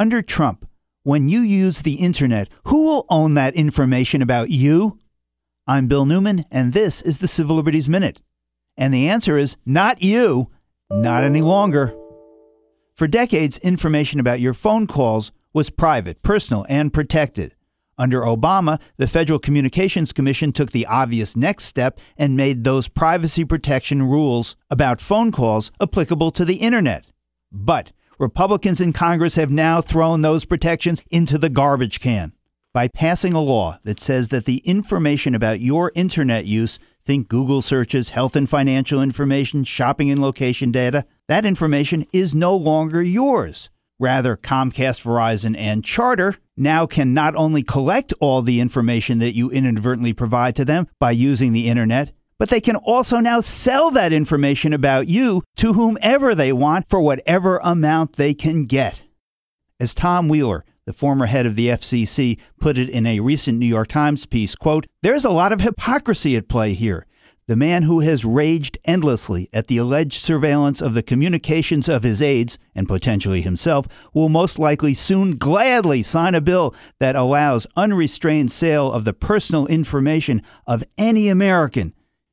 Under Trump, when you use the internet, who will own that information about you? I'm Bill Newman, and this is the Civil Liberties Minute. And the answer is not you, not any longer. For decades, information about your phone calls was private, personal, and protected. Under Obama, the Federal Communications Commission took the obvious next step and made those privacy protection rules about phone calls applicable to the Internet. But Republicans in Congress have now thrown those protections into the garbage can by passing a law that says that the information about your internet use, think Google searches, health and financial information, shopping and location data, that information is no longer yours. Rather, Comcast, Verizon, and Charter now can not only collect all the information that you inadvertently provide to them by using the internet, but they can also now sell that information about you to whomever they want for whatever amount they can get. As Tom Wheeler, the former head of the FCC, put it in a recent New York Times piece, quote, "There's a lot of hypocrisy at play here. The man who has raged endlessly at the alleged surveillance of the communications of his aides and potentially himself will most likely soon gladly sign a bill that allows unrestrained sale of the personal information of any American